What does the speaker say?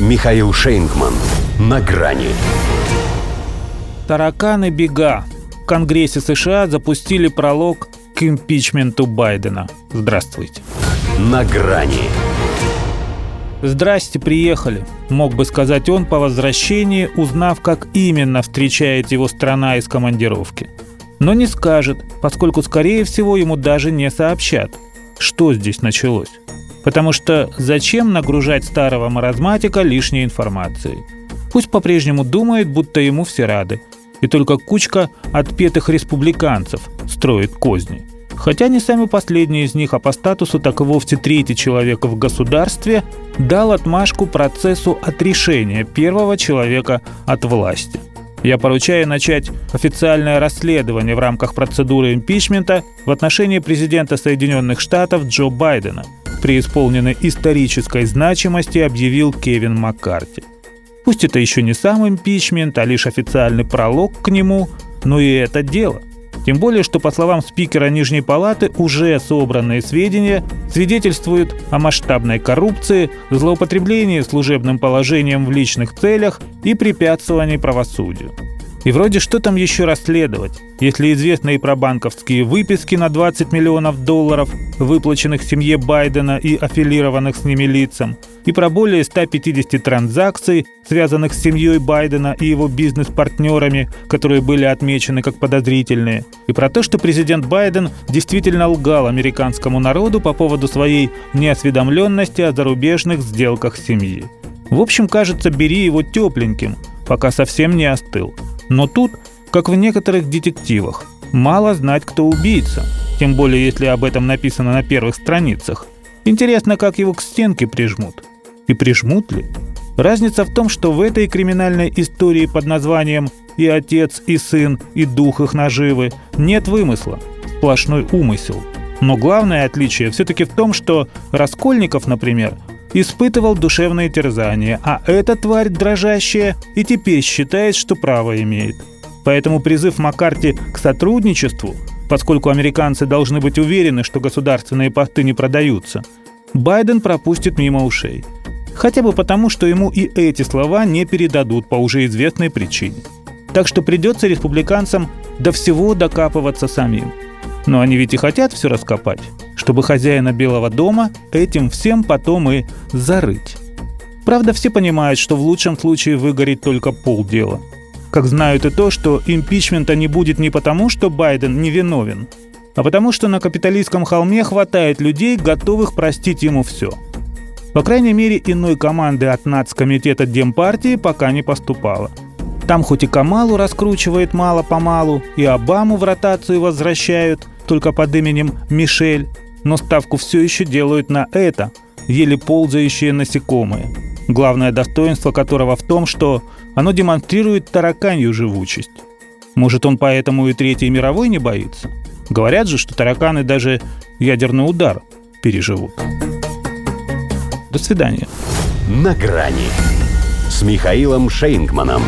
Михаил Шейнгман. На грани. Тараканы бега. В Конгрессе США запустили пролог к импичменту Байдена. Здравствуйте. На грани. «Здрасте, приехали», — мог бы сказать он по возвращении, узнав, как именно встречает его страна из командировки. Но не скажет, поскольку, скорее всего, ему даже не сообщат, что здесь началось. Потому что зачем нагружать старого маразматика лишней информацией? Пусть по-прежнему думает, будто ему все рады. И только кучка отпетых республиканцев строит козни – Хотя не самый последний из них, а по статусу так и вовсе третий человек в государстве, дал отмашку процессу отрешения первого человека от власти. Я поручаю начать официальное расследование в рамках процедуры импичмента в отношении президента Соединенных Штатов Джо Байдена, при исполненной исторической значимости объявил Кевин Маккарти. Пусть это еще не сам импичмент, а лишь официальный пролог к нему, но и это дело – тем более, что, по словам спикера Нижней Палаты, уже собранные сведения свидетельствуют о масштабной коррупции, злоупотреблении служебным положением в личных целях и препятствовании правосудию. И вроде что там еще расследовать, если известны и про банковские выписки на 20 миллионов долларов, выплаченных семье Байдена и аффилированных с ними лицам, и про более 150 транзакций, связанных с семьей Байдена и его бизнес-партнерами, которые были отмечены как подозрительные, и про то, что президент Байден действительно лгал американскому народу по поводу своей неосведомленности о зарубежных сделках семьи. В общем, кажется, бери его тепленьким, пока совсем не остыл. Но тут, как в некоторых детективах, мало знать, кто убийца, тем более если об этом написано на первых страницах. Интересно, как его к стенке прижмут. И прижмут ли? Разница в том, что в этой криминальной истории под названием «И отец, и сын, и дух их наживы» нет вымысла, сплошной умысел. Но главное отличие все-таки в том, что Раскольников, например, испытывал душевные терзания, а эта тварь дрожащая и теперь считает, что право имеет. Поэтому призыв Маккарти к сотрудничеству, поскольку американцы должны быть уверены, что государственные посты не продаются, Байден пропустит мимо ушей. Хотя бы потому, что ему и эти слова не передадут по уже известной причине. Так что придется республиканцам до всего докапываться самим. Но они ведь и хотят все раскопать чтобы хозяина Белого дома этим всем потом и зарыть. Правда, все понимают, что в лучшем случае выгорит только полдела. Как знают и то, что импичмента не будет не потому, что Байден невиновен, а потому что на капиталистском холме хватает людей, готовых простить ему все. По крайней мере, иной команды от нацкомитета Демпартии пока не поступало. Там хоть и Камалу раскручивает мало-помалу, и Обаму в ротацию возвращают, только под именем Мишель, но ставку все еще делают на это, еле ползающее насекомое, главное достоинство которого в том, что оно демонстрирует тараканью живучесть. Может, он поэтому и Третьей мировой не боится? Говорят же, что тараканы даже ядерный удар переживут. До свидания. На грани с Михаилом Шейнгманом.